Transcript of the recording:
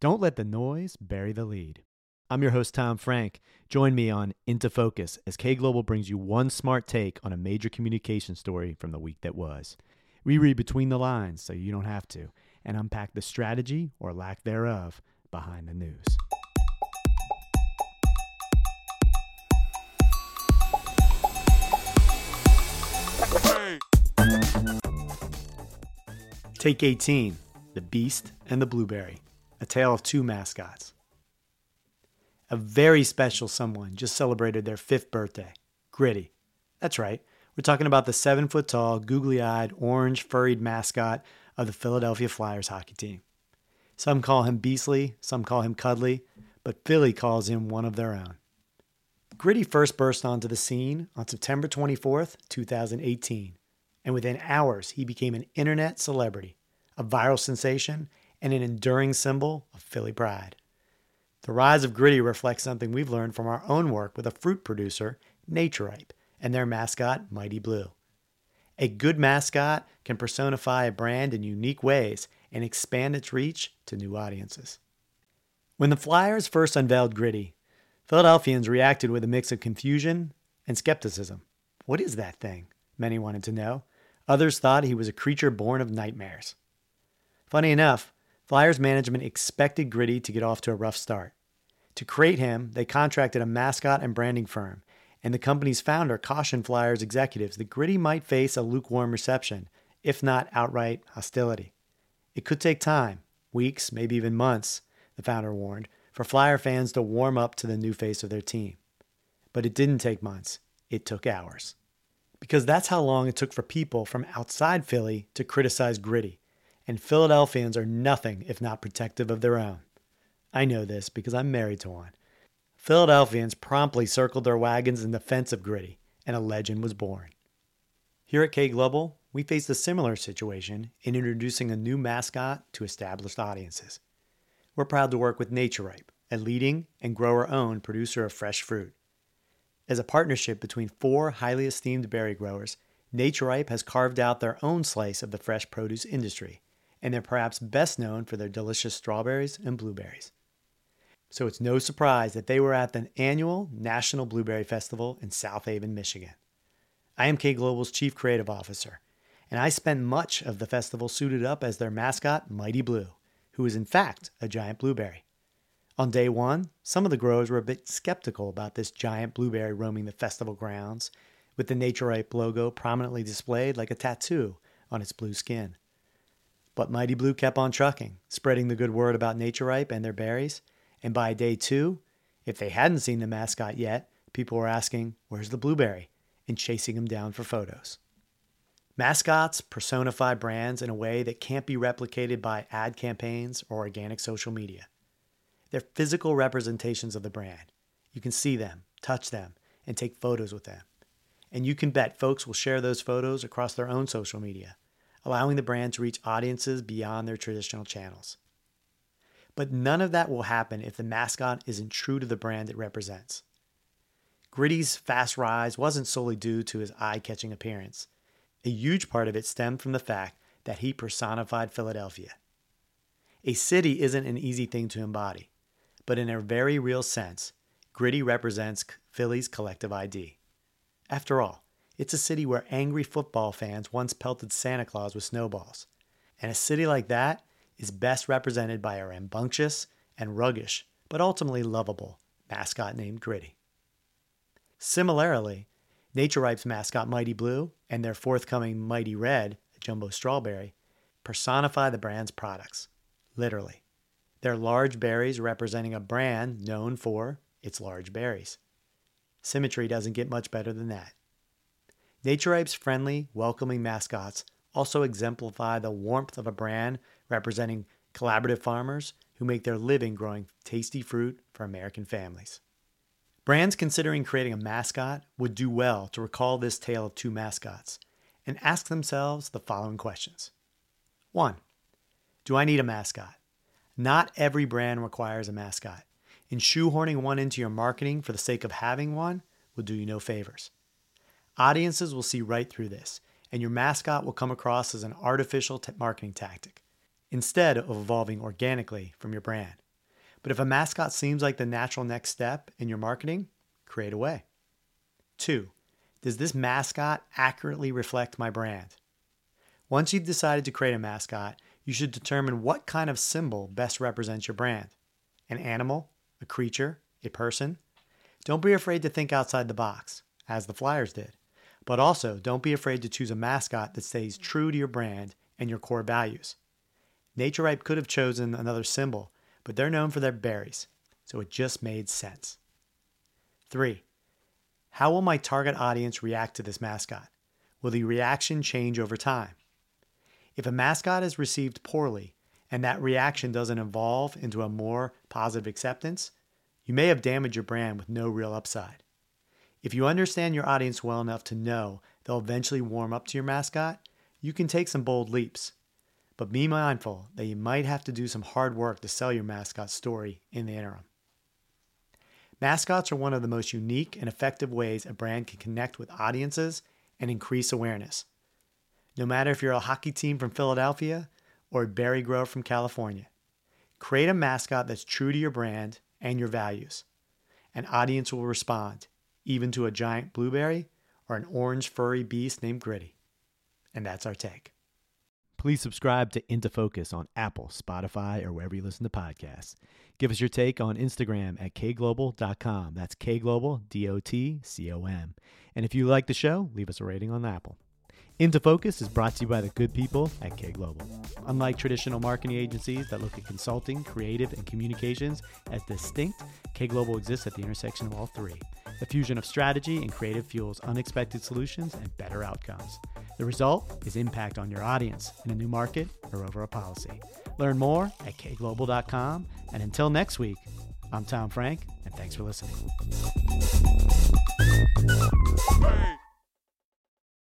Don't let the noise bury the lead. I'm your host, Tom Frank. Join me on Into Focus as kglobal brings you one smart take on a major communication story from the week that was. We read between the lines so you don't have to and unpack the strategy or lack thereof behind the news. Take 18 The Beast and the Blueberry, a tale of two mascots. A very special someone just celebrated their fifth birthday Gritty. That's right, we're talking about the seven foot tall, googly eyed, orange furried mascot of the Philadelphia Flyers hockey team. Some call him Beastly, some call him Cuddly, but Philly calls him one of their own. Gritty first burst onto the scene on September 24th, 2018, and within hours he became an internet celebrity, a viral sensation, and an enduring symbol of Philly pride. The rise of Gritty reflects something we've learned from our own work with a fruit producer, Naturipe, and their mascot, Mighty Blue. A good mascot can personify a brand in unique ways and expand its reach to new audiences. When the Flyers first unveiled Gritty, Philadelphians reacted with a mix of confusion and skepticism. What is that thing? Many wanted to know. Others thought he was a creature born of nightmares. Funny enough, Flyers management expected Gritty to get off to a rough start. To create him, they contracted a mascot and branding firm, and the company's founder cautioned Flyers executives that Gritty might face a lukewarm reception, if not outright hostility. It could take time, weeks, maybe even months, the founder warned, for Flyer fans to warm up to the new face of their team. But it didn't take months, it took hours. Because that's how long it took for people from outside Philly to criticize Gritty, and Philadelphians are nothing if not protective of their own. I know this because I'm married to one. Philadelphians promptly circled their wagons in defense of Gritty, and a legend was born. Here at kglobal, we faced a similar situation in introducing a new mascot to established audiences. We're proud to work with Naturipe, a leading and grower owned producer of fresh fruit. As a partnership between four highly esteemed berry growers, Naturipe has carved out their own slice of the fresh produce industry, and they're perhaps best known for their delicious strawberries and blueberries. So it's no surprise that they were at the annual National Blueberry Festival in South Haven, Michigan. I am kglobal's Chief Creative Officer, and I spent much of the festival suited up as their mascot, Mighty Blue, who is in fact a giant blueberry. On day one, some of the growers were a bit skeptical about this giant blueberry roaming the festival grounds, with the Naturipe logo prominently displayed like a tattoo on its blue skin. But Mighty Blue kept on trucking, spreading the good word about Naturipe and their berries, and by day two, if they hadn't seen the mascot yet, people were asking, Where's the blueberry? and chasing him down for photos. Mascots personify brands in a way that can't be replicated by ad campaigns or organic social media. They're physical representations of the brand. You can see them, touch them, and take photos with them. And you can bet folks will share those photos across their own social media, allowing the brand to reach audiences beyond their traditional channels. But none of that will happen if the mascot isn't true to the brand it represents. Gritty's fast rise wasn't solely due to his eye catching appearance. A huge part of it stemmed from the fact that he personified Philadelphia. A city isn't an easy thing to embody, but in a very real sense, Gritty represents Philly's collective ID. After all, it's a city where angry football fans once pelted Santa Claus with snowballs. And a city like that is best represented by a rambunctious and ruggish, but ultimately lovable, mascot named Gritty. Similarly, Naturipe's mascot Mighty Blue and their forthcoming Mighty Red, jumbo strawberry, personify the brand's products, literally. They're large berries representing a brand known for its large berries. Symmetry doesn't get much better than that. Naturipe's friendly, welcoming mascots also exemplify the warmth of a brand representing collaborative farmers who make their living growing tasty fruit for American families. Brands considering creating a mascot would do well to recall this tale of two mascots and ask themselves the following questions 1. Do I need a mascot? Not every brand requires a mascot, and shoehorning one into your marketing for the sake of having one will do you no favors. Audiences will see right through this, and your mascot will come across as an artificial t- marketing tactic instead of evolving organically from your brand. But if a mascot seems like the natural next step in your marketing, create a way. Two, does this mascot accurately reflect my brand? Once you've decided to create a mascot, you should determine what kind of symbol best represents your brand an animal, a creature, a person. Don't be afraid to think outside the box, as the Flyers did. But also, don't be afraid to choose a mascot that stays true to your brand and your core values. Naturipe could have chosen another symbol, but they're known for their berries, so it just made sense. 3. How will my target audience react to this mascot? Will the reaction change over time? If a mascot is received poorly and that reaction doesn't evolve into a more positive acceptance, you may have damaged your brand with no real upside. If you understand your audience well enough to know they'll eventually warm up to your mascot, you can take some bold leaps. But be mindful that you might have to do some hard work to sell your mascot story in the interim. Mascots are one of the most unique and effective ways a brand can connect with audiences and increase awareness. No matter if you're a hockey team from Philadelphia or a berry grower from California, create a mascot that's true to your brand and your values. An audience will respond even to a giant blueberry or an orange furry beast named Gritty. And that's our take. Please subscribe to Into Focus on Apple, Spotify, or wherever you listen to podcasts. Give us your take on Instagram at kglobal.com. That's kglobal, D O T C O M. And if you like the show, leave us a rating on Apple. Into Focus is brought to you by the good people at kglobal. Unlike traditional marketing agencies that look at consulting, creative, and communications as distinct, kglobal exists at the intersection of all three. The fusion of strategy and creative fuels unexpected solutions and better outcomes. The result is impact on your audience in a new market or over a policy. Learn more at kglobal.com. And until next week, I'm Tom Frank, and thanks for listening.